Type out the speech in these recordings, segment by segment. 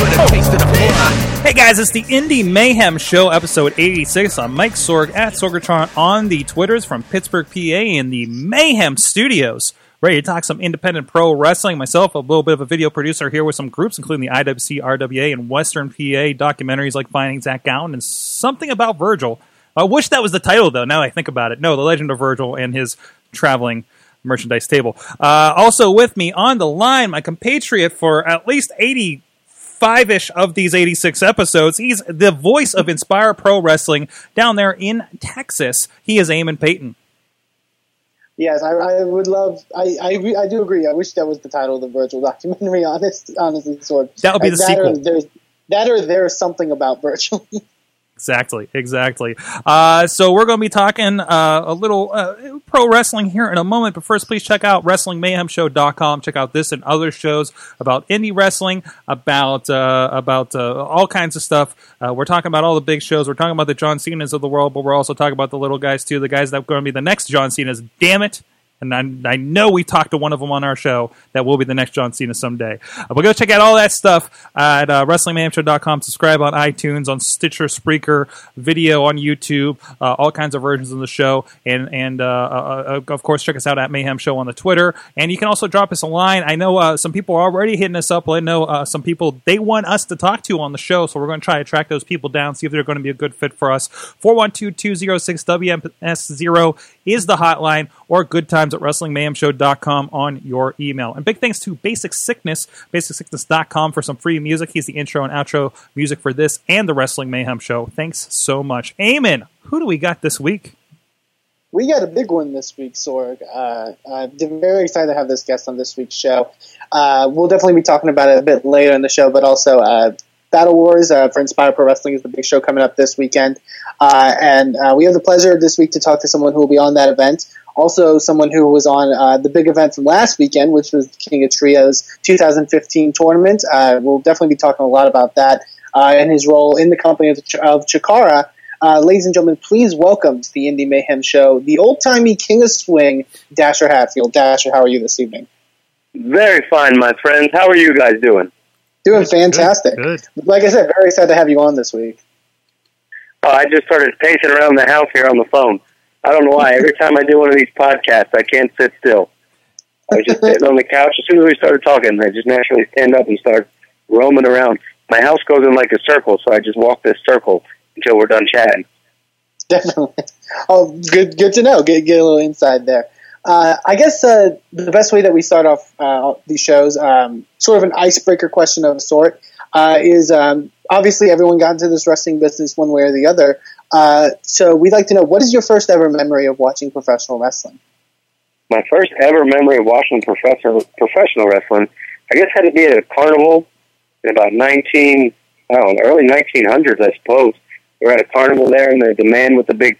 Peanut for taste of the. Hey guys, it's the Indy Mayhem Show, episode 86. I'm Mike Sorg at Sorgatron on the Twitters from Pittsburgh, PA, in the Mayhem Studios. Ready to talk some independent pro wrestling. Myself, a little bit of a video producer here with some groups, including the IWC, RWA, and Western PA documentaries like Finding Zach Gowen and something about Virgil. I wish that was the title, though, now I think about it. No, The Legend of Virgil and his traveling merchandise table. Uh, also with me on the line, my compatriot for at least 80 five ish of these 86 episodes. He's the voice of Inspire Pro Wrestling down there in Texas. He is Eamon Paton. Yes, I, I would love. I, I I do agree. I wish that was the title of the Virgil documentary. Honest, honestly, sort That would be the that sequel. Or there's, that or there's something about Virgil. Exactly, exactly. Uh, so we're going to be talking uh, a little uh, pro wrestling here in a moment. But first, please check out WrestlingMayhemShow.com. Check out this and other shows about indie wrestling, about uh, about uh, all kinds of stuff. Uh, we're talking about all the big shows. We're talking about the John Cena's of the world, but we're also talking about the little guys too. The guys that are going to be the next John Cena's. Damn it! And I, I know we talked to one of them on our show that will be the next John Cena someday. Uh, but go check out all that stuff at uh, WrestlingMayhemShow.com. Subscribe on iTunes, on Stitcher, Spreaker, video on YouTube, uh, all kinds of versions of the show. And, and uh, uh, uh, of course, check us out at Mayhem Show on the Twitter. And you can also drop us a line. I know some people are already hitting us up. I know some people, they want us to talk to on the show. So we're going to try to track those people down, see if they're going to be a good fit for us. 412 206 WMS0 is the hotline or good times at WrestlingMayhemShow.com on your email. And big thanks to Basic Sickness, BasicSickness.com for some free music. He's the intro and outro music for this and the Wrestling Mayhem Show. Thanks so much. Eamon, who do we got this week? we got a big one this week, Sorg. Uh, I'm very excited to have this guest on this week's show. Uh, we'll definitely be talking about it a bit later in the show, but also uh, Battle Wars uh, for Inspire Pro Wrestling is the big show coming up this weekend. Uh, and uh, we have the pleasure this week to talk to someone who will be on that event. Also, someone who was on uh, the big event from last weekend, which was King of Trios 2015 tournament. Uh, we'll definitely be talking a lot about that uh, and his role in the company of, of Chikara. Ladies and gentlemen, please welcome to the Indy Mayhem Show the old timey King of Swing, Dasher Hatfield. Dasher, how are you this evening? Very fine, my friends. How are you guys doing? Doing fantastic. Good. Like I said, very excited to have you on this week. Oh, I just started pacing around the house here on the phone. I don't know why. Every time I do one of these podcasts, I can't sit still. I was just sitting on the couch. As soon as we started talking, I just naturally stand up and start roaming around. My house goes in like a circle, so I just walk this circle until we're done chatting. Definitely. Oh, good. Good to know. Get get a little inside there. Uh, I guess uh, the best way that we start off uh, these shows, um, sort of an icebreaker question of a sort, uh, is um, obviously everyone got into this wrestling business one way or the other. Uh, so we'd like to know what is your first ever memory of watching professional wrestling? My first ever memory of watching professional professional wrestling, I guess, had to be at a carnival in about nineteen, I don't know, early nineteen hundreds, I suppose. We were at a carnival there, and the, the man with the big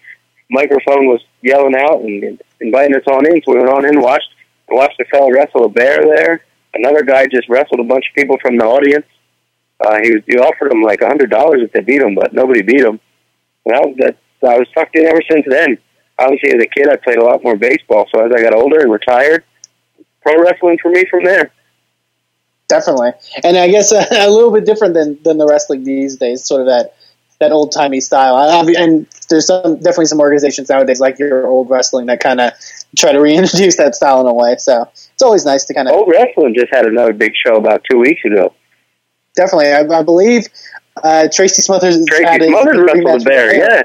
microphone was yelling out and inviting us on in. So we went on in, watched, watched a fellow wrestle a bear there. Another guy just wrestled a bunch of people from the audience. Uh, he was, he offered them like a hundred dollars if they beat him, but nobody beat him. And that was that. I was sucked in ever since then. Obviously, as a kid, I played a lot more baseball. So as I got older and retired, pro wrestling for me from there. Definitely, and I guess uh, a little bit different than than the wrestling these days. Sort of that that old timey style. I, and there's some definitely some organizations nowadays like your old wrestling that kind of try to reintroduce that style in a way. So it's always nice to kind of Old wrestling just had another big show about two weeks ago. definitely. I, I believe uh, Tracy Smothers. Tracy Smothers wrestled a Yeah,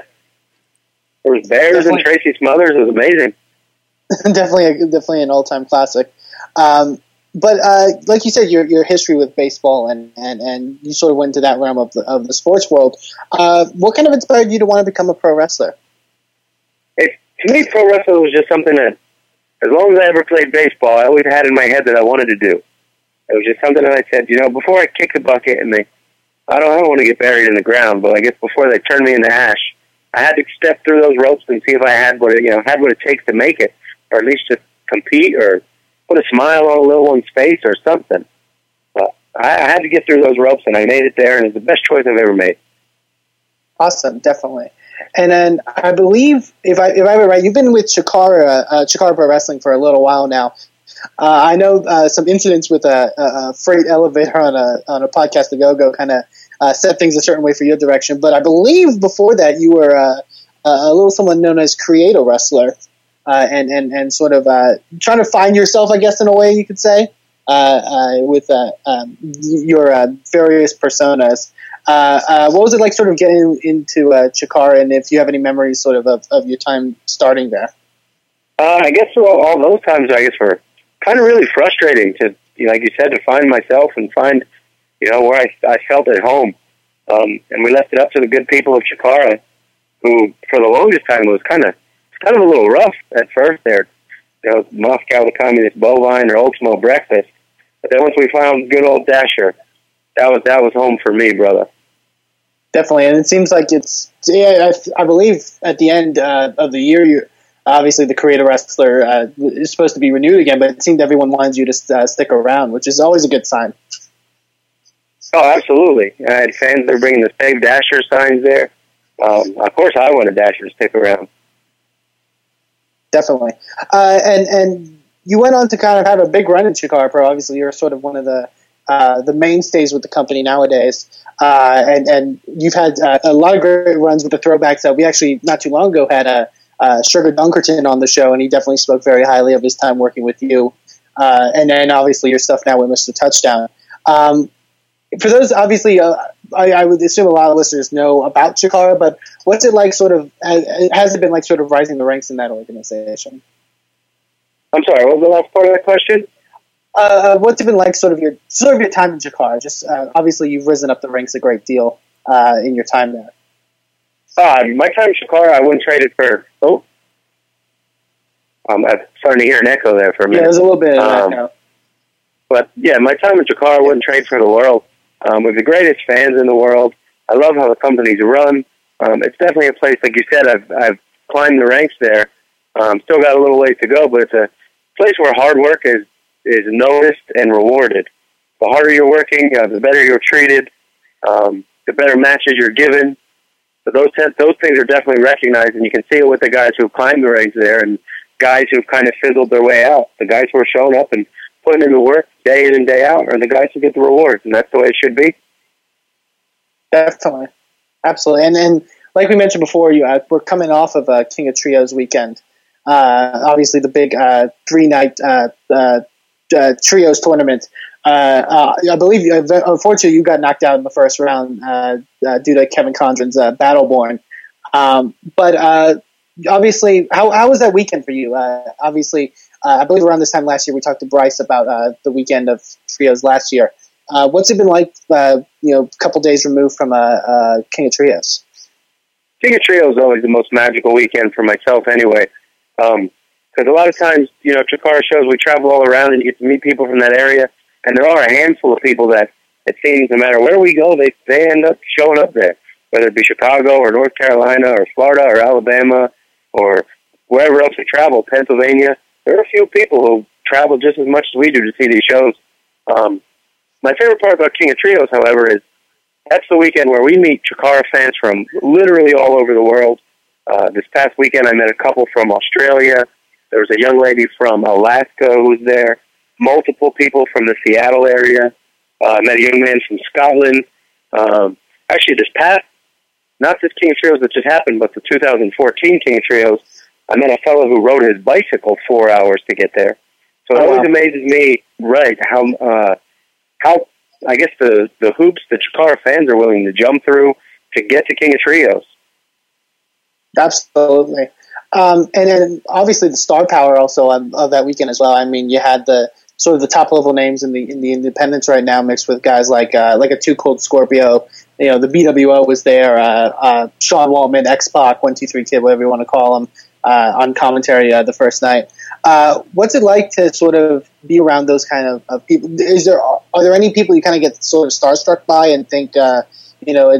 there was bears Definitely. and Tracy Smothers. It was amazing. definitely, a, definitely an all-time classic. Um, but uh, like you said, your your history with baseball and, and, and you sort of went into that realm of the of the sports world. Uh, what kind of inspired you to want to become a pro wrestler? It, to me, pro wrestling was just something that, as long as I ever played baseball, I always had in my head that I wanted to do. It was just something that I said, you know, before I kick the bucket and they, I don't, I don't want to get buried in the ground, but I guess before they turn me into ash, I had to step through those ropes and see if I had what it, you know, had what it takes to make it. or at least just compete or put a smile on a little one's face or something. But I, I had to get through those ropes, and I made it there, and it's the best choice I've ever made. Awesome, definitely. And then I believe, if I if I were right, you've been with Chikara uh, Chikara Pro Wrestling for a little while now. Uh, I know uh, some incidents with a, a, freight elevator on a on a podcast to go go kind of uh, set things a certain way for your direction. But I believe before that you were uh, a little someone known as Create-A-Wrestler, uh, and and and sort of uh, trying to find yourself, I guess, in a way you could say, with um, your various personas. what was it like, sort of getting into Chikara, and if you have any memories, sort of, of, of your time starting there? I guess all, all those times, I guess, were kind of really frustrating to, you know, like you said, to find myself and find, you know, where I, I felt at home. Um, and we left it up to the good people of Chikara, who for the longest time was kind of, kind of a little rough at first there. You know, Moscow, the communist bovine, or Oaksmo breakfast. But then once we found good old Dasher, that was that was home for me, brother. Definitely, and it seems like it's yeah. I, I believe at the end uh, of the year, you obviously the Create-A-Wrestler uh, is supposed to be renewed again, but it seemed everyone wants you to uh, stick around, which is always a good sign. Oh, absolutely! I had fans that were bringing the Save Dasher signs there. Um, of course, I wanted Dasher to stick around. Definitely, uh, and and you went on to kind of have a big run in Chikara Pro. Obviously, you're sort of one of the uh, the mainstays with the company nowadays, uh, and and you've had uh, a lot of great runs with the throwbacks. That we actually not too long ago had a uh, Sugar Dunkerton on the show, and he definitely spoke very highly of his time working with you. Uh, and then obviously your stuff now with Mr. Touchdown. Um, for those, obviously, uh, I, I, would assume a lot of listeners know about Chikara, but what's it like? Sort of, has it been like sort of rising the ranks in that organization? I'm sorry. What was the last part of that question? Uh, uh what's it been like? Sort of your sort of your time in Chikara. Just uh, obviously, you've risen up the ranks a great deal uh, in your time there. Uh, my time in Chikara, I wouldn't trade it for. Oh, um, I'm starting to hear an echo there for a minute. Yeah, there's a little bit of um, echo. But yeah, my time in Chikara, I wouldn't trade for the world. Um, with the greatest fans in the world. I love how the company's run. Um, it's definitely a place, like you said, I've I've climbed the ranks there. Um, still got a little ways to go, but it's a place where hard work is is noticed and rewarded. The harder you're working, uh, the better you're treated, um, the better matches you're given, so those those things are definitely recognized, and you can see it with the guys who've climbed the ranks there, and guys who've kind of fizzled their way out. The guys who are showing up and putting in the work day in and day out are the guys who get the rewards, and that's the way it should be. Definitely, absolutely, and and like we mentioned before, you uh, we're coming off of a King of Trios weekend. Uh, obviously, the big uh, three night uh, uh, uh, trios tournament uh, uh, I believe, uh, unfortunately, you got knocked out in the first round uh, uh, due to Kevin Condron's uh, Battleborn. Um, but obviously, how, how was that weekend for you? obviously, Uh, I believe around this time last year, we talked to Bryce about uh, the weekend of trios last year. Uh, what's it been like, you know, a couple days removed from uh King of Trios? King of Trios is always the most magical weekend for myself, anyway. Because um, a lot of times, you know, Chikara shows, we travel all around and you get to meet people from that area and there are a handful of people that it seems no matter where we go, they they end up showing up there, whether it be Chicago or North Carolina or Florida or Alabama or wherever else we travel, Pennsylvania. There are a few people who travel just as much as we do to see these shows. Um, my favorite part about King of Trios, however, is that's the weekend where we meet Chikara fans from literally all over the world. Uh, this past weekend, I met a couple from Australia. There was a young lady from Alaska who was there multiple people from the Seattle area. Uh, I met a young man from Scotland. Um, actually, this past, not this King of Trios that just happened, but the 2014 King of Trios, I met a fellow who rode his bicycle four hours to get there. So it oh, always wow. amazes me, right, how, uh, how, I guess the, the hoops that Chikara fans are willing to jump through to get to King of Trios. Absolutely. Um, and then obviously the star power also of, of that weekend as well. I mean, you had the sort of the top level names in the in the independents right now, mixed with guys like uh, like a Two Cold Scorpio. You know, the BWO was there. Uh, uh, Sean Waltman, X Pac, One Two Three Kid, whatever you want to call him, uh, on commentary uh, the first night. Uh, what's it like to sort of be around those kind of, of, people? Is there are there any people you kind of get sort of starstruck by and think you know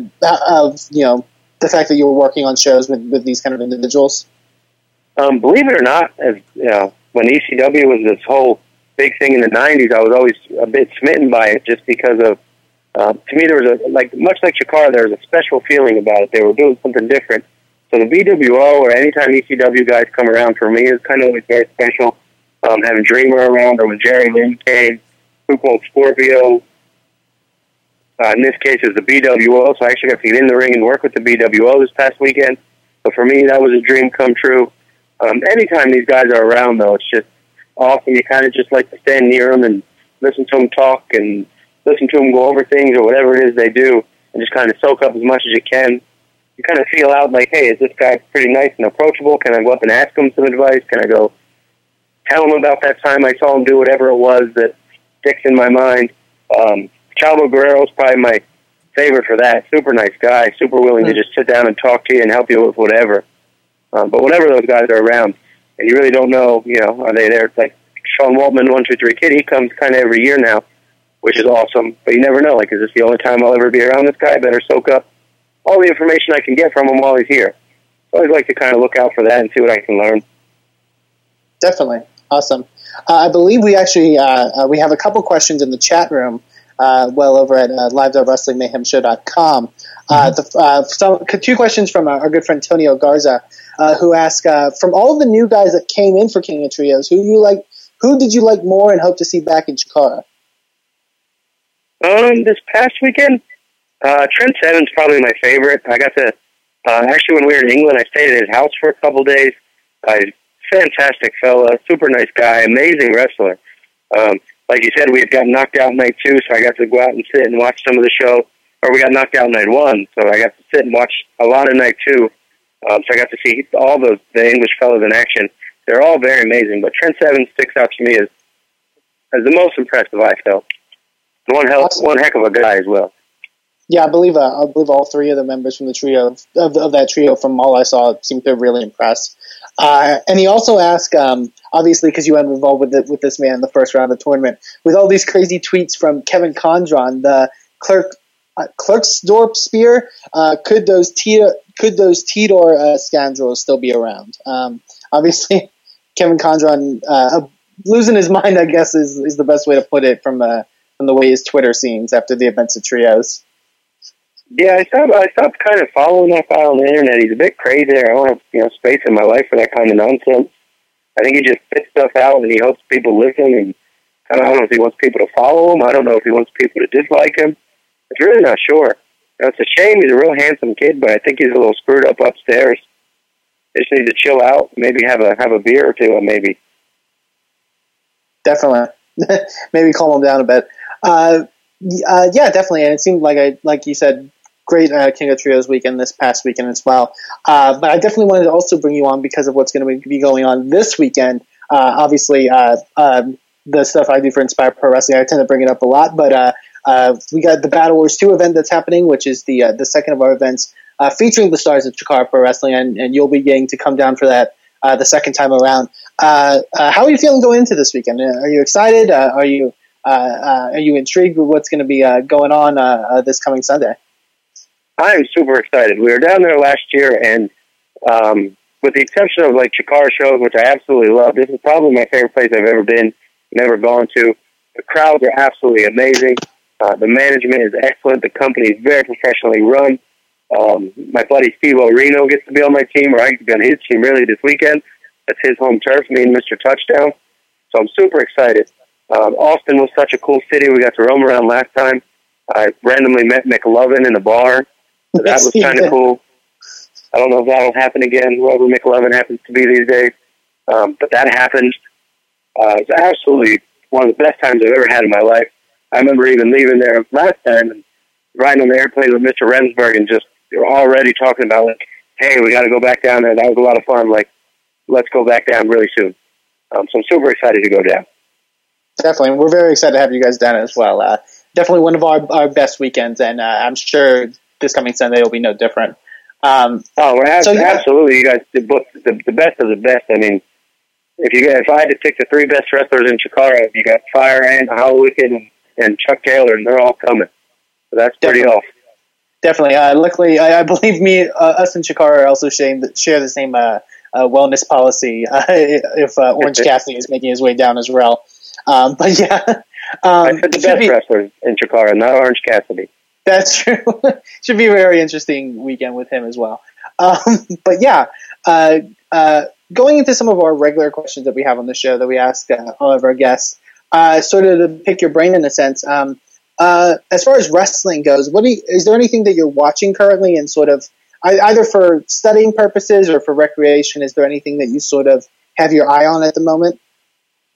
of you know the fact that you were working on shows with, with these kind of individuals? Um, believe it or not, as you know, when ECW was this whole big thing in the '90s, I was always a bit smitten by it, just because of. Uh, to me, there was a like much like Chikara, there was a special feeling about it. They were doing something different. So the BWO or anytime ECW guys come around for me is kind of always very special. Um, having Dreamer around or when Jerry Lynn came, Two Cold Scorpio. Uh, in this case, was the BWO, so I actually got to get in the ring and work with the BWO this past weekend. So for me, that was a dream come true. Um, anytime these guys are around, though, it's just awesome. You kind of just like to stand near them and listen to them talk and listen to them go over things or whatever it is they do, and just kind of soak up as much as you can. You kind of feel out like, hey, is this guy pretty nice and approachable? Can I go up and ask him some advice? Can I go tell him about that time I saw him do whatever it was that sticks in my mind? Um, Chavo Guerrero is probably my favorite for that. Super nice guy, super willing to just sit down and talk to you and help you with whatever. Um, but whenever those guys are around, and you really don't know, you know, are they there? It's like Sean Waltman, one two three kid. He comes kind of every year now, which is awesome. But you never know. Like, is this the only time I'll ever be around this guy? I better soak up all the information I can get from him while he's here. So I always like to kind of look out for that and see what I can learn. Definitely awesome. Uh, I believe we actually uh, uh, we have a couple questions in the chat room. Uh, well over at uh, live.wrestlingmayhemshow.com. Uh, mm-hmm. the, uh, some, two questions from our, our good friend Tonio Garza, uh, who asked, uh, from all the new guys that came in for King of Trios, who you like, who did you like more and hope to see back in Chikara? Um, this past weekend, uh, Trent Seven's probably my favorite. I got to uh, actually when we were in England, I stayed at his house for a couple days. Uh, fantastic fella, super nice guy, amazing wrestler. Um, like you said, we had gotten knocked out night two, so I got to go out and sit and watch some of the show. Or we got knocked out night one, so I got to sit and watch a lot of night two. Um, so I got to see all the the English fellows in action. They're all very amazing, but Trent Seven sticks out to me as as the most impressive. I felt one hell, awesome. one heck of a guy as well. Yeah, I believe uh, I believe all three of the members from the trio of, of that trio, from all I saw, seemed to really impressed. Uh, and he also asked, um, obviously, because you were involved with the, with this man in the first round of the tournament, with all these crazy tweets from Kevin Condron, the clerk uh, spear. Uh, could those T- could those Tidor uh, scoundrels still be around? Um, obviously, Kevin Condron uh, losing his mind, I guess, is, is the best way to put it from uh, from the way his Twitter seems after the events of trios. Yeah, I stopped. I stopped kind of following that guy on the internet. He's a bit crazy. I don't have you know space in my life for that kind of nonsense. I think he just spits stuff out and he hopes people listen. And I don't know if he wants people to follow him. I don't know if he wants people to dislike him. It's really not sure. Know, it's a shame. He's a real handsome kid, but I think he's a little screwed up upstairs. They just need to chill out. Maybe have a have a beer or two. Maybe. Definitely. maybe calm him down a bit. Uh, uh, yeah, definitely. And it seemed like I, like you said, great uh, King of Trios weekend this past weekend as well. Uh, but I definitely wanted to also bring you on because of what's going to be going on this weekend. Uh, obviously, uh, um, the stuff I do for Inspire Pro Wrestling, I tend to bring it up a lot. But uh, uh, we got the Battle Wars 2 event that's happening, which is the the second of our events featuring the stars of Chikara Pro Wrestling, and, and, you'll be getting to come down for that the second time around. how are you feeling going into this weekend? Are you excited? are you are you intrigued with what's going to be going on this coming Sunday? I am super excited. We were down there last year, and um, with the exception of like Chikara shows, which I absolutely love, this is probably my favorite place I've ever been, never gone to. The crowds are absolutely amazing. Uh, the management is excellent. The company is very professionally run. Um, my buddy Steve Reno gets to be on my team, or I get to be on his team really this weekend. That's his home turf, me and Mr. Touchdown. So I'm super excited. Um, Austin was such a cool city. We got to roam around last time. I randomly met McLovin in a bar so that was kind of cool. I don't know if that'll happen again, whoever McLovin happens to be these days. Um, but that happened. Uh, it's absolutely one of the best times I've ever had in my life. I remember even leaving there last time and riding on the airplane with Mr. Remsburg and just they were already talking about like, hey, we got to go back down there. That was a lot of fun. Like, let's go back down really soon. Um, so I'm super excited to go down. Definitely, we're very excited to have you guys down as well. Uh, definitely one of our, our best weekends, and uh, I'm sure this coming Sunday will be no different. Um, oh, well, so, yeah. absolutely! You guys did both the, the best of the best. I mean, if you if I had to pick the three best wrestlers in Chikara, you got Fire Ant Hollow Wicked and, and Chuck Taylor, and they're all coming. So that's pretty Definitely. awesome. Definitely. Uh, luckily, I, I, believe me, uh, us and Chikara also share the, share the same uh, uh, wellness policy uh, if uh, Orange Cassidy is making his way down as well. Um, but yeah, I um, said the best be- wrestlers in Chikara, not Orange Cassidy. That's true. Should be a very interesting weekend with him as well. Um, but yeah, uh, uh, going into some of our regular questions that we have on the show that we ask uh, all of our guests, uh, sort of to pick your brain in a sense. Um, uh, as far as wrestling goes, what you, is there anything that you're watching currently, and sort of either for studying purposes or for recreation? Is there anything that you sort of have your eye on at the moment?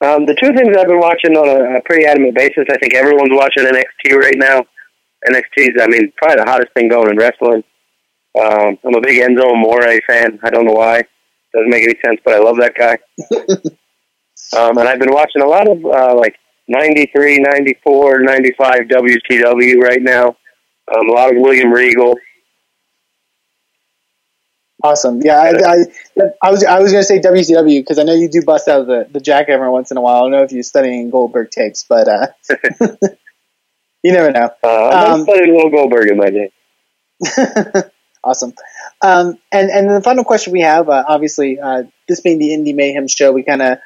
Um, the two things I've been watching on a, a pretty adamant basis, I think everyone's watching NXT right now. NXT is, I mean, probably the hottest thing going in wrestling. Um, I'm a big Enzo Amore fan. I don't know why. Doesn't make any sense, but I love that guy. um, and I've been watching a lot of uh, like 93, 94, 95 WCW right now. Um, a lot of William Regal. Awesome. Yeah, I, I, I was I was going to say WCW because I know you do bust out the, the jack every once in a while. I don't know if you're studying Goldberg tapes, but uh, you never know. Uh, I'm Um, Little Goldberg in my day. awesome. Um, and and the final question we have, uh, obviously, uh, this being the Indy Mayhem show, we kind of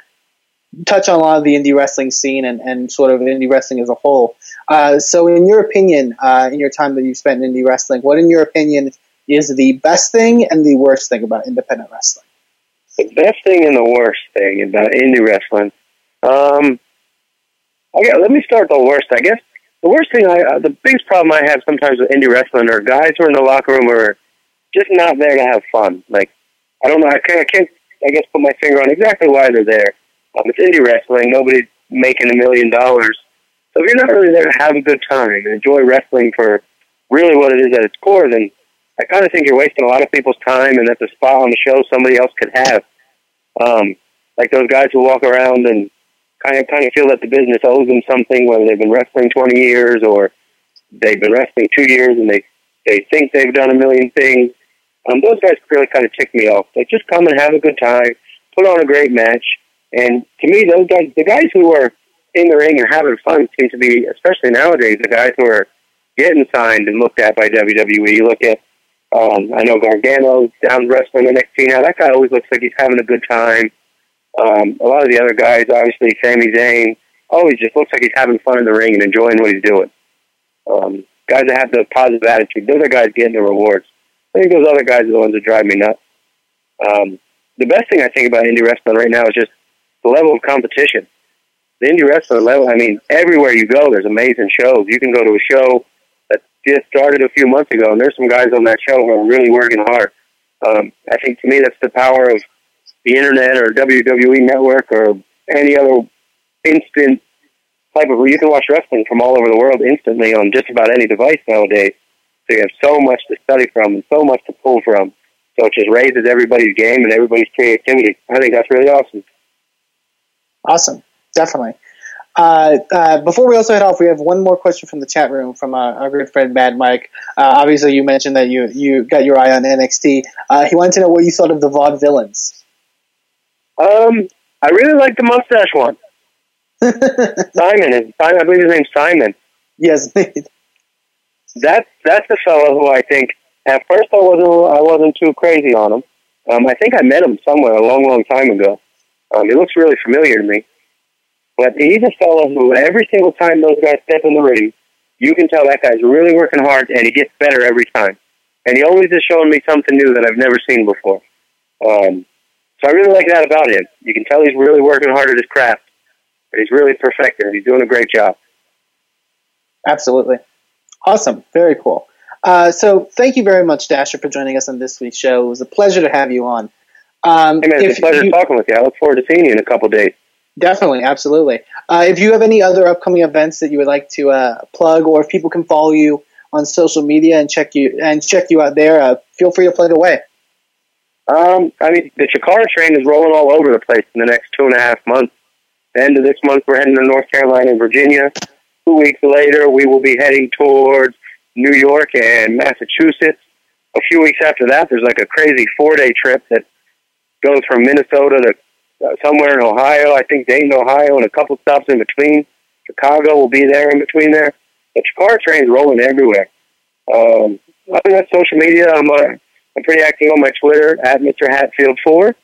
touch on a lot of the indie wrestling scene and, and sort of indie wrestling as a whole. Uh, so, in your opinion, uh, in your time that you've spent in indie wrestling, what, in your opinion, is the best thing and the worst thing about independent wrestling? the best thing and the worst thing about indie wrestling. Um, okay, let me start the worst. I guess the worst thing, I uh, the biggest problem I have sometimes with indie wrestling are guys who are in the locker room are just not there to have fun. Like I don't know, I can't, I can't, I guess, put my finger on exactly why they're there. Um, it's indie wrestling. Nobody's making a million dollars, so if you're not really there to have a good time and enjoy wrestling for really what it is at its core, then I kind of think you're wasting a lot of people's time, and that's a spot on the show somebody else could have. Um, like those guys who walk around and kind of kind of feel that the business owes them something, whether they've been wrestling 20 years or they've been wrestling two years and they they think they've done a million things. Um, those guys really kind of tick me off. Like just come and have a good time, put on a great match, and to me, those guys, the guys who are in the ring and having fun, seem to be, especially nowadays, the guys who are getting signed and looked at by WWE. You look at um, I know Gargano down wrestling NXT now. That guy always looks like he's having a good time. Um, a lot of the other guys, obviously Sami Zayn, always just looks like he's having fun in the ring and enjoying what he's doing. Um, guys that have the positive attitude, those are guys getting the rewards. I think those other guys are the ones that drive me nuts. Um, the best thing I think about indie wrestling right now is just the level of competition. The indie wrestling level, I mean, everywhere you go, there's amazing shows. You can go to a show that just started a few months ago, and there's some guys on that show who are really working hard. Um, I think to me that's the power of the internet or WWE Network or any other instant type of you can watch wrestling from all over the world instantly on just about any device nowadays. So you have so much to study from and so much to pull from. So it just raises everybody's game and everybody's creativity. I think that's really awesome. Awesome, definitely. Uh, uh, before we also head off, we have one more question from the chat room from uh, our good friend Mad Mike. Uh, obviously, you mentioned that you you got your eye on NXT. Uh, he wanted to know what you thought of the Vaudevillains. Um, I really like the mustache one. Simon is I believe his name's Simon. yes, That's that's the fellow who I think at first I wasn't I wasn't too crazy on him. Um, I think I met him somewhere a long, long time ago. Um, he looks really familiar to me. But he's a fellow who every single time those guys step in the ring, you can tell that guy's really working hard and he gets better every time. And he always is showing me something new that I've never seen before. Um, so I really like that about him. You can tell he's really working hard at his craft. But he's really perfecting it. He's doing a great job. absolutely. Awesome, very cool. Uh, so, thank you very much, Dasher, for joining us on this week's show. It was a pleasure to have you on. Um, Hey man, it's a pleasure you- talking with you. I look forward to seeing you in a couple days. Definitely, absolutely. Uh, if you have any other upcoming events that you would like to uh, plug, or if people can follow you on social media and check you and check you out there, uh, feel free to plug it away. Um, I mean, the Chikara train is rolling all over the place in the next two and a half months. The end of this month, we're heading to North Carolina and Virginia. Two weeks later, we will be heading towards New York and Massachusetts. A few weeks after that, there's like a crazy four-day trip that goes from Minnesota to uh, somewhere in Ohio. I think Dayton, Ohio, and a couple stops in between. Chicago will be there in between there. The Chikara train's rolling everywhere. Um, other than social media, I'm uh, I'm pretty active on my Twitter at Mr. Hatfield Four.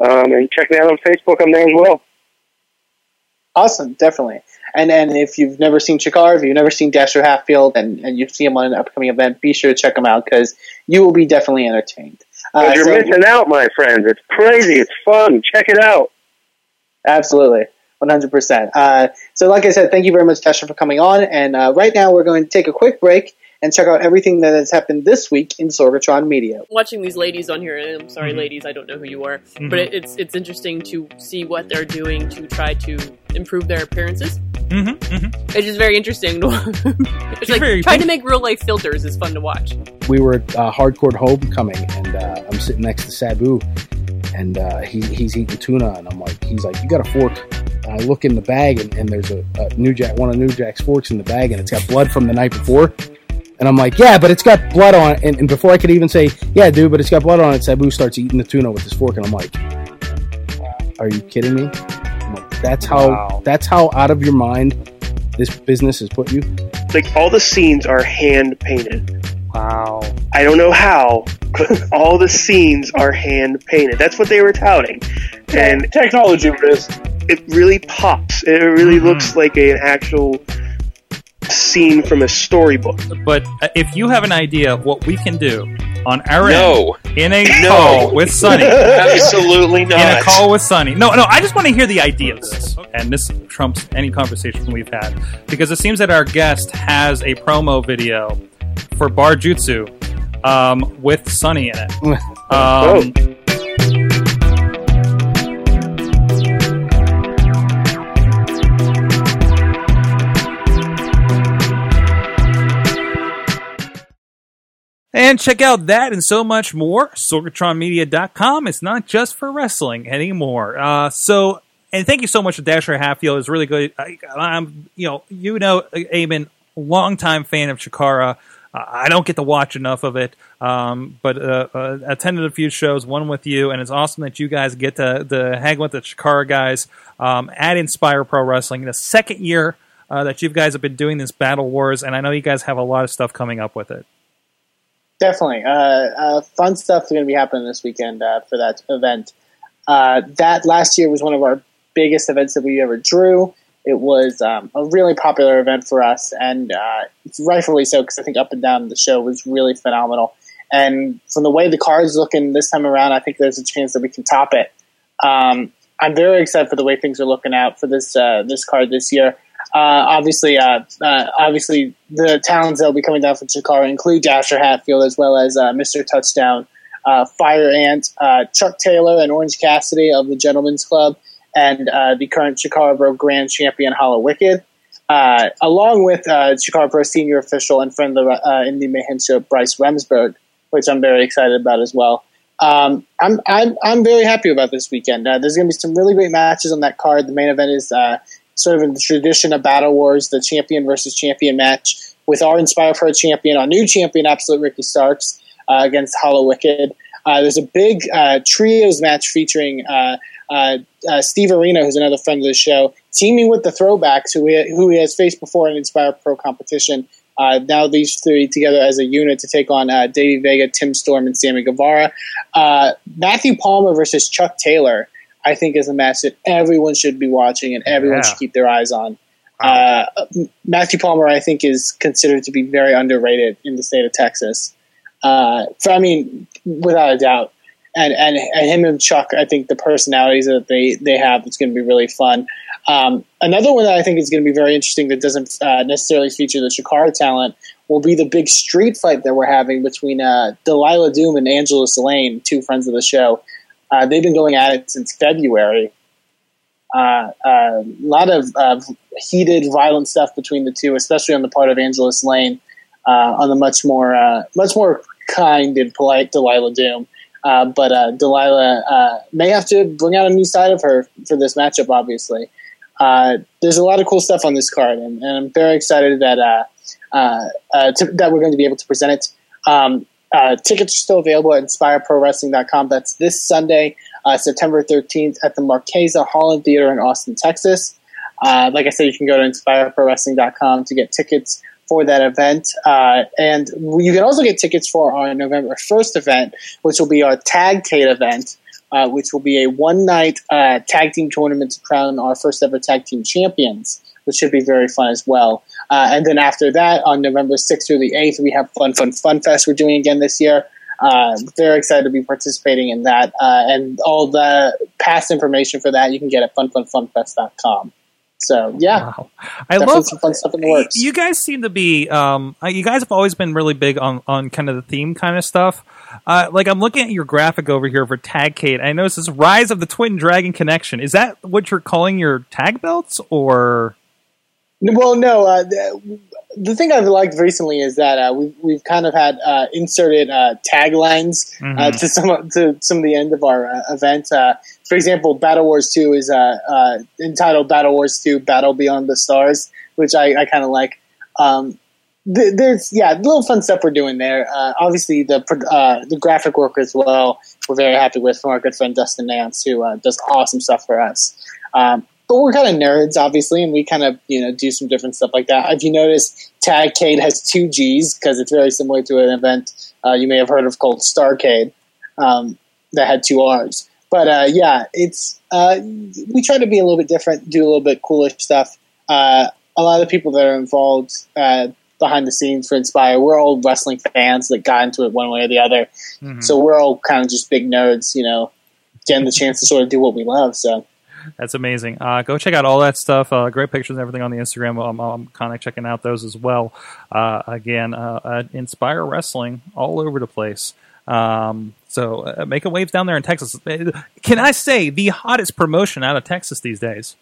Um, and check me out on Facebook. I'm there as well. Awesome, definitely. And and if you've never seen Chikar, if you've never seen Dasher Hatfield, and, and you see him on an upcoming event, be sure to check him out because you will be definitely entertained. Uh, you're so- missing out, my friends. It's crazy. It's fun. Check it out. Absolutely. 100%. Uh, so, like I said, thank you very much, Dasher, for coming on. And uh, right now, we're going to take a quick break and check out everything that has happened this week in Sorgatron Media. watching these ladies on here, and I'm sorry, Mhm. ladies, I don't know who you are, Mhm. but it, it's it's interesting to see what they're doing to try to improve their appearances. hmm hmm It's just very interesting. To, it's like very trying to make real life filters is fun to watch. we were at uh, Hardcore Homecoming, and uh, I'm sitting next to Sabu, and uh, he, he's eating tuna, and I'm like, he's like, you got a fork? And I look in the bag, and, and there's a, a New Jack, one of New Jack's forks in the bag, and it's got blood from the night before. And I'm like, yeah, but it's got blood on it. And, and before I could even say, yeah, dude, but it's got blood on it, Sabu starts eating the tuna with his fork, and I'm like, are you kidding me? I'm like, that's how Wow. that's how out of your mind this business has put you. Like all the scenes are hand painted. Wow. I don't know how, but all the scenes are hand painted. That's what they were touting, and Technology it really pops. It really Mhm. looks like a, an actual scene from a storybook. But uh, if you have an idea of what we can do on our end No, in a No. call with Sunny, absolutely not in a call with Sunny. No, no, I just want to hear the ideas. And this trumps any conversation we've had. Because it seems that our guest has a promo video for Bar Jutsu um, with Sunny in it. Um, And check out that and so much more. SorgatronMedia.com. It's not just for wrestling anymore. Uh, so, and thank you so much to Dasher Hatfield. It's really good. I, I'm, you know, you know, Eamon, longtime fan of Chikara. Uh, I don't get to watch enough of it, um, but uh, uh, attended a few shows, one with you, and it's awesome that you guys get to, to hang with the Chikara guys um, at Inspire Pro Wrestling. The second year uh, that you guys have been doing this Battle Wars, and I know you guys have a lot of stuff coming up with it. Definitely. Uh, uh, fun stuff is going to be happening this weekend uh, for that event. Uh, that last year was one of our biggest events that we ever drew. It was um, a really popular event for us, and uh, rightfully so because I think up and down the show was really phenomenal. And from the way the card's looking this time around, I think there's a chance that we can top it. Um, I'm very excited for the way things are looking out for this uh, this card this year. Uh, obviously, uh, uh, obviously, the talents that will be coming down from Chikara include Dasher Hatfield as well as uh, Mr. Touchdown, uh, Fire Ant, uh, Chuck Taylor, and Orange Cassidy of the Gentlemen's Club, and the current Chikara Pro Grand Champion Hallowicked, along with uh, Chikara Pro Senior Official and friend of the uh, Indy Mayhem Show, Bryce Remsburg, which I'm very excited about as well. Um, I'm, I'm I'm very happy about this weekend. There's going to be some really great matches on that card. The main event is sort of in the tradition of Battle Wars, the champion versus champion match with our Inspire Pro champion, our new champion, Absolute Ricky Starks, uh, against Hallowicked. Uh, there's a big uh, trios match featuring uh, uh, uh, Steve Arena, who's another friend of the show, teaming with the Throwbacks, who he, who he has faced before in Inspire Pro competition. Now these three together as a unit to take on Davey Vega, Tim Storm, and Sammy Guevara. Matthew Palmer versus Chuck Taylor, I think, is a match that everyone should be watching and everyone Yeah. should keep their eyes on. Uh, Matthew Palmer, I think, is considered to be very underrated in the state of Texas. Uh, for, I mean, without a doubt. And, and and him and Chuck, I think the personalities that they, they have, it's going to be really fun. Um, another one that I think is going to be very interesting that doesn't uh, necessarily feature the Chikara talent will be the big street fight that we're having between uh, Delilah Doom and Angelus Layne, two friends of the show. Uh, they've been going at it since February. Uh, a lot of uh, heated, violent stuff between the two, especially on the part of Angelus Layne, uh, on the much more, uh, much more kind and polite Delilah Doom. Uh, but uh, Delilah uh, may have to bring out a new side of her for this matchup. Obviously, uh, there's a lot of cool stuff on this card, and, and I'm very excited that uh, uh, uh, to, that we're going to be able to present it. Um, uh, tickets are still available at InspireProWrestling.com. That's this Sunday, uh, September 13th, at the Marchesa Hall and Theater in Austin, Texas. Uh, like I said, you can go to InspireProWrestling.com to get tickets for that event. Uh, and you can also get tickets for our November 1st event, which will be our Tagcade event uh, which will be a one night tag team tournament to crown our first ever tag team champions, which should be very fun as well. Uh, and then after that, on November 6th through the 8th, we have Fun Fun Fun Fest we're doing again this year. Uh, very excited to be participating in that. Uh, and all the past information for that you can get at funfunfunfest.com. So, yeah. Wow. I love some fun stuff in the works. You guys seem to be. Um, you guys have always been really big on on kind of the theme kind of stuff. Uh, like I'm looking at your graphic over here for Tagcade. I notice this Rise of the Twin Dragon Connection. Is that what you're calling your tag belts, or Well, no. Uh, the, the thing I've liked recently is that uh, we've we've kind of had uh, inserted uh, taglines uh, Mhm. to some of- to some of the end of our uh, event. Uh, for example, Battle Wars Two is uh, uh, entitled Battle Wars Two: Battle Beyond the Stars, which I, I kind of like. Um, th- there's yeah, little fun stuff we're doing there. Uh, obviously, the uh, the graphic work as well. We're very happy with from our good friend Dustin Nance, who uh, does awesome stuff for us. Um, but we're kind of nerds, obviously, and we kind of you know do some different stuff like that. If you notice, Tagcade has two G's because it's very similar to an event uh, you may have heard of called Starcade um, that had two R's. But uh, yeah, it's uh, we try to be a little bit different, do a little bit cooler stuff. Uh, a lot of the people that are involved uh, behind the scenes for Inspire, we're all wrestling fans that got into it one way or the other. So we're all kind of just big nerds, you know, getting the chance to sort of do what we love. So That's amazing. Uh, go check out all that stuff. Uh, great pictures and everything on the Instagram. I'm, I'm kind of checking out those as well. Uh, again, uh, uh, Inspire Wrestling all over the place. Um, so uh, making waves down there in Texas. Can I say the hottest promotion out of Texas these days?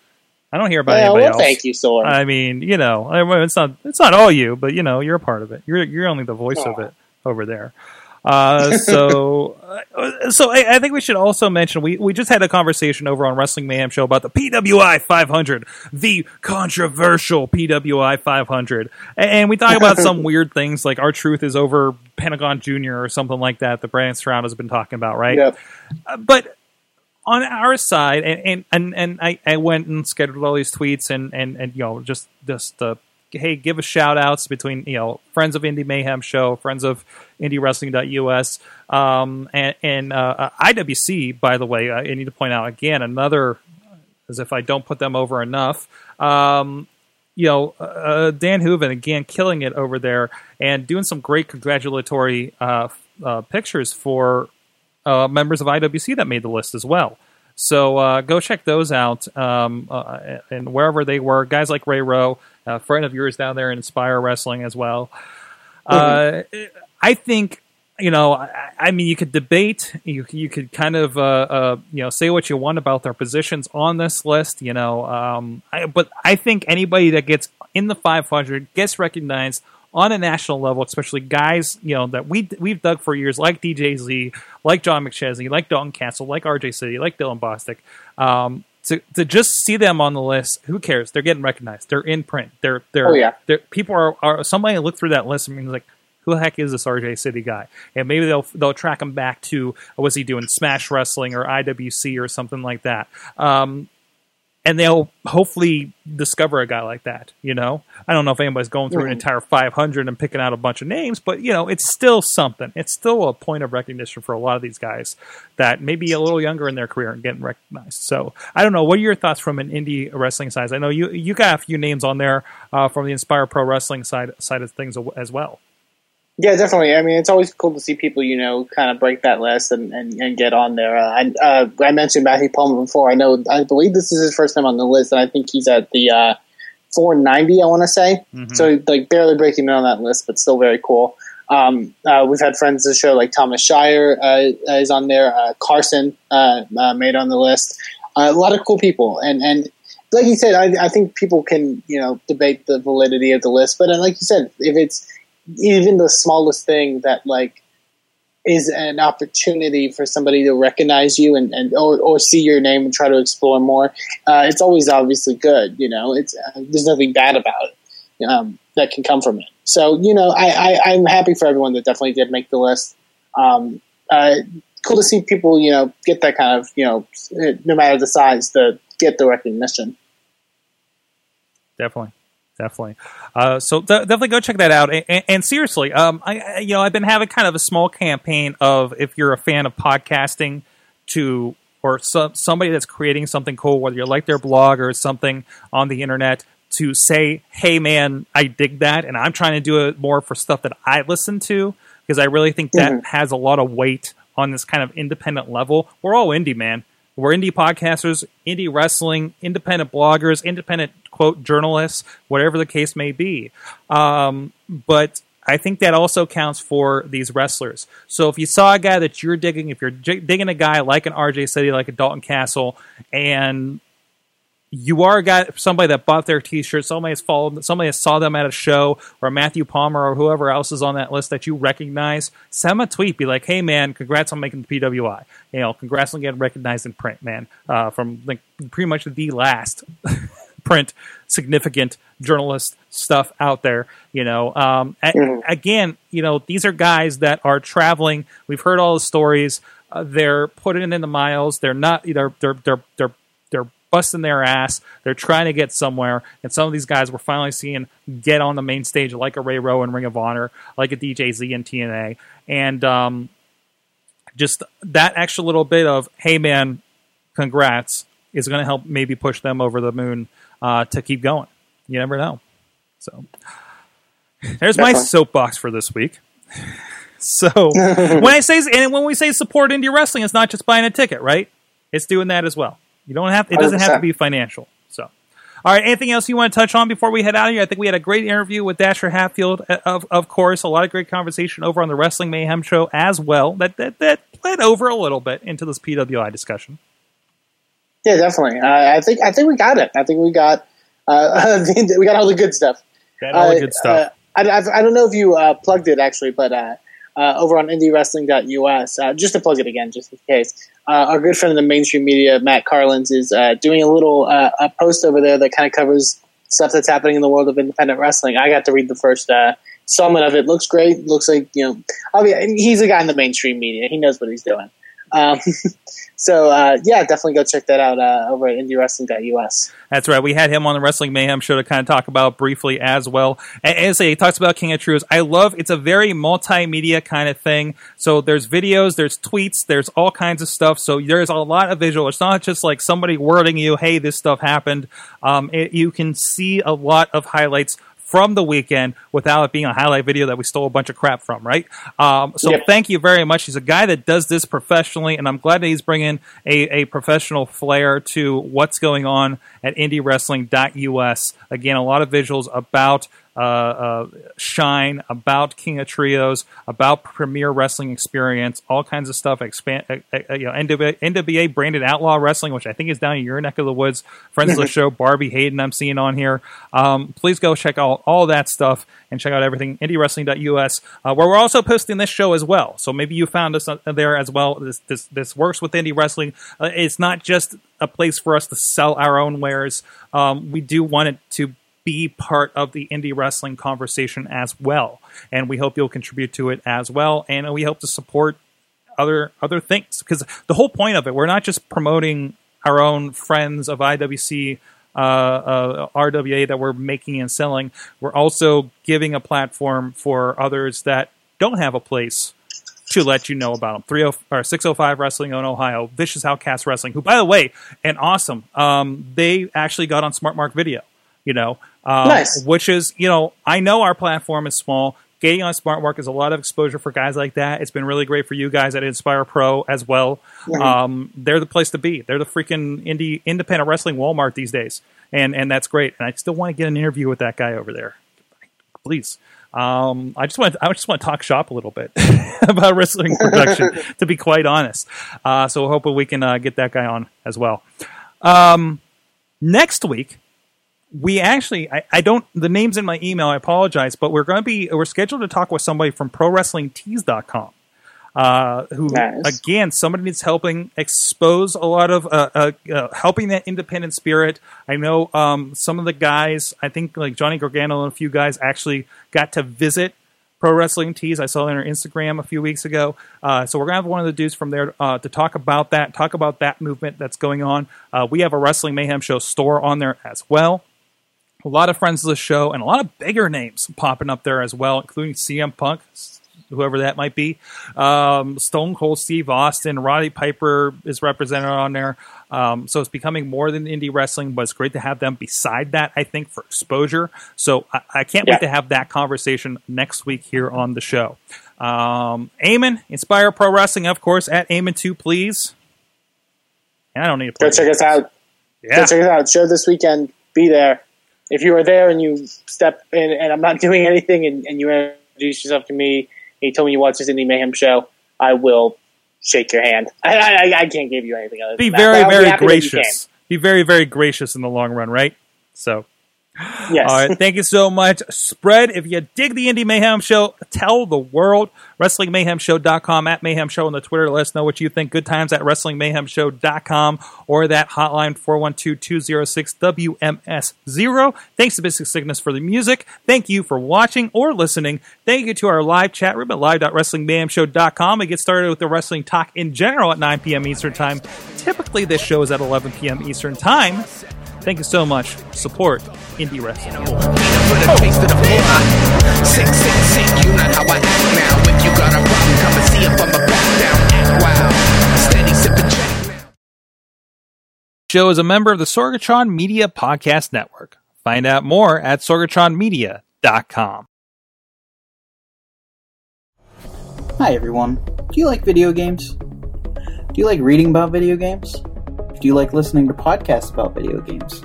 I don't hear about yeah, anybody well, else. thank you, Sorg. I mean, you know, it's not it's not all you, but you know, you're a part of it. You're you're only the voice of it over there. Uh, so, uh, so I, I think we should also mention we, we just had a conversation over on Wrestling Mayhem Show about the PWI 500, the controversial PWI 500, and, and we talk about some weird things like R-Truth is over Pentagon Junior or something like that. that Brian Stroud has been talking about, right? Yep. Uh, but on our side, and and and, and I, I went and scheduled all these tweets and and and you know just just uh, hey give a shout outs between you know friends of Indy Mayhem Show, friends of IndieWrestling.us, um, and and uh, uh, IWC. By the way, I need to point out again another as if I don't put them over enough. Um, you know, uh, Dan Hooven again killing it over there and doing some great congratulatory uh, uh, pictures for uh, members of IWC that made the list as well. So uh, go check those out um, uh, and wherever they were. Guys like Ray Rowe, a friend of yours down there in Inspire Wrestling as well. Uh, I think you know. I, I mean, you could debate. You you could kind of uh, uh, you know say what you want about their positions on this list. You know, um, I, but I think anybody that gets in the 500 gets recognized on a national level, especially guys you know that we we've dug for years, like DJZ, like John McChesney, like Dalton Castle, like RJ City, like Dylan Bostic. Um, to, to just see them on the list, who cares? They're getting recognized. They're in print. They're they're, Oh, yeah. they're people are, are somebody look through that list and means like, who the heck is this RJ City guy? And maybe they'll they'll track him back to was he doing Smash Wrestling or IWC or something like that. Um, and they'll hopefully discover a guy like that. You know, I don't know if anybody's going through an entire 500 and picking out a bunch of names, but you know, it's still something. It's still a point of recognition for a lot of these guys that may be a little younger in their career and getting recognized. So I don't know. What are your thoughts from an indie wrestling side? I know you you got a few names on there uh, from the Inspire Pro Wrestling side side of things as well. Yeah, definitely. I mean, it's always cool to see people, you know, kind of break that list and, and, and get on there. Uh, I, uh, I mentioned Matthew Palmer before. I know, I believe this is his first time on the list, and I think he's at the uh, 490, I want to say. Mhm. So, like, barely breaking in on that list, but still very cool. Um, uh, we've had friends of the show like Thomas Shire uh, is on there. Uh, Carson uh, uh, made on the list. Uh, a lot of cool people, and and like you said, I, I think people can you know debate the validity of the list, but like you said, if it's even the smallest thing that like is an opportunity for somebody to recognize you and, and or, or see your name and try to explore more, uh, it's always obviously good. You know, it's uh, there's nothing bad about it um, that can come from it. So you know, I, I I'm happy for everyone that definitely did make the list. Um, uh, cool to see people you know get that kind of you know no matter the size to get the recognition. Definitely, definitely. Uh, so de- definitely go check that out. And, and, and seriously, um, I, I- you know I've been having kind of a small campaign of if you're a fan of podcasting to or some, somebody that's creating something cool, whether you like their blog or something on the internet, to say, "Hey, man, I dig that," and I'm trying to do it more for stuff that I listen to because I really think that Mhm. has a lot of weight on this kind of independent level. We're all indie, man. We're indie podcasters, indie wrestling, independent bloggers, independent quote journalists, whatever the case may be. Um, but I think that also counts for these wrestlers. So if you saw a guy that you're digging, if you're j- digging a guy like an RJ City, like a Dalton Castle, and you are a guy, somebody that bought their T-shirt, somebody has followed, somebody has saw them at a show, or Matthew Palmer, or whoever else is on that list that you recognize. Send them a tweet, be like, "Hey, man, congrats on making the PWI. You know, congrats on getting recognized in print, man, uh, from like pretty much the last print significant journalist stuff out there. You know, um, a- again, you know, these are guys that are traveling. We've heard all the stories. Uh, they're putting in the miles. They're not. They're they're they're they're they're busting their ass. They're trying to get somewhere. And some of these guys we're finally seeing get on the main stage, like a Ray Rowe in Ring of Honor, like a DJZ in TNA, and um, just that extra little bit of hey man, congrats is going to help maybe push them over the moon uh, to keep going. You never know. So there's my soapbox for this week. So when I say and when we say support indie wrestling, it's not just buying a ticket, right? It's doing that as well. You don't have it doesn't have to be financial. So, all right, anything else you want to touch on before we head out of here? I think we had a great interview with Dasher Hatfield, uh, of of course, a lot of great conversation over on the Wrestling Mayhem show as well. That that that bled over a little bit into this PWI discussion. Yeah, definitely. Uh, I think I think we got it. I think we got uh, we got all the good stuff. That all the Uh, good stuff. Uh, I, I, I don't know if you uh, plugged it actually, but uh, over on IndieWrestling.us, uh, just to plug it again, just in case, uh, our good friend in the mainstream media, Matt Carlins, is uh, doing a little uh, a post over there that kind of covers stuff that's happening in the world of independent wrestling. I got to read the first uh, installment of it. Looks great. Looks like you know, be, he's a guy in the mainstream media. He knows what he's doing. Um, so uh, yeah, definitely go check that out uh, over at IndieWrestling.us. That's right. We had him on the Wrestling Mayhem show to kind of talk about briefly as well. And I say, he talks about King of Trios. I love it's a very multimedia kind of thing. So there's videos, there's tweets, there's all kinds of stuff. So there's a lot of visual. It's not just like somebody wording you, "Hey, this stuff happened." Um, it, you can see a lot of highlights from the weekend without it being a highlight video that we stole a bunch of crap from, right? Um, so Yep. thank you very much. He's a guy that does this professionally, and I'm glad that he's bringing a, a professional flair to what's going on at IndieWrestling.us. Again, a lot of visuals about uh, uh, Shine, about King of Trios, about Premier Wrestling Experience, all kinds of stuff. Expand, uh, uh, you know, NWA, NWA branded Outlaw Wrestling, which I think is down in your neck of the woods. Friends of the show, Barbi Hayden, I'm seeing on here. Um, please go check out all that stuff and check out everything IndieWrestling.us, uh, where we're also posting this show as well. So maybe you found us uh, there as well. This this this works with Indie Wrestling. Uh, it's not just a place for us to sell our own wares. Um, we do want it to be part of the indie wrestling conversation as well. And we hope you'll contribute to it as well. And we hope to support other other things because the whole point of it, we're not just promoting our own friends of IWC. Uh, uh, RWA that we're making and selling. We're also giving a platform for others that don't have a place to let you know about them. 30 or 605 Wrestling in Ohio, Vicious Outcast Wrestling, who, by the way, and awesome. Um, they actually got on Smart Mark Video, you know, um, Nice. which is, you know, I know our platform is small. Getting on Smart Mark is a lot of exposure for guys like that. It's been really great for you guys at Inspire Pro as well. Um, they're the place to be. They're the freaking indie independent wrestling Walmart these days, and and that's great. And I still want to get an interview with that guy over there please. Um, I just want I just want to talk shop a little bit about wrestling production, to be quite honest. Uh, so hopefully we can uh, get that guy on as well. Um, next week, we actually I, I don't the names in my email. I apologize, but we're going to be we're scheduled to talk with somebody from ProWrestlingTees.com uh, who Nice. again somebody needs helping expose a lot of uh, uh, uh, helping that independent spirit. I know um, some of the guys. I think like Johnny Gargano and a few guys actually got to visit Pro Wrestling Tees. I saw it on their Instagram a few weeks ago. Uh, so we're gonna have one of the dudes from there uh, to talk about that, talk about that movement that's going on. Uh, we have a Wrestling Mayhem Show store on there as well a lot of friends of the show and a lot of bigger names popping up there as well, including CM Punk. Whoever that might be. Um, Stone Cold Steve Austin, Roddy Piper is represented on there. Um, so it's becoming more than indie wrestling, but it's great to have them beside that, I think, for exposure. So I, I can't Yeah. wait to have that conversation next week here on the show. Um, Eamon, Inspire Pro Wrestling, of course, at Eamon2, please. And I don't need to play. Go check us out. Yeah. Go check us out. Show this weekend. Be there. If you are there and you step in, and I'm not doing anything, and, and you introduce yourself to me, you told me you watch this Indie Mayhem show, I will shake your hand. I, I, I can't give you anything other Be than very, that. be very gracious. Be very, very gracious in the long run, right? So. Yes. All right, thank you so much. Spread, if you dig the Indie Mayhem Show, tell the world. WrestlingMayhemShow.com, at Mayhem Show on the Twitter. Let us know what you think. Good times at WrestlingMayhemShow.com or that hotline 412-206-WMS0. Thanks to Basic Sickness for the music. Thank you for watching or listening. Thank you to our live chat room at live.wrestlingmayhemshow.com. We get started with the wrestling talk in general at 9 p.m. Eastern Time. Typically, this show is at 11 p.m. Eastern Time. Thank you so much. Support indie wrestling. show is a member of the Sorgatron Media Podcast Network. Find out more at sorgatronmedia.com. Hi everyone. Do you like video games? Do you like reading about video games? Do you like listening to podcasts about video games?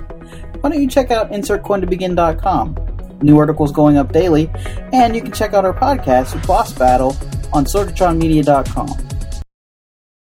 Why don't you check out insertcointobegin.com? New articles going up daily, and you can check out our podcast, Boss Battle, on sorgatronmedia.com.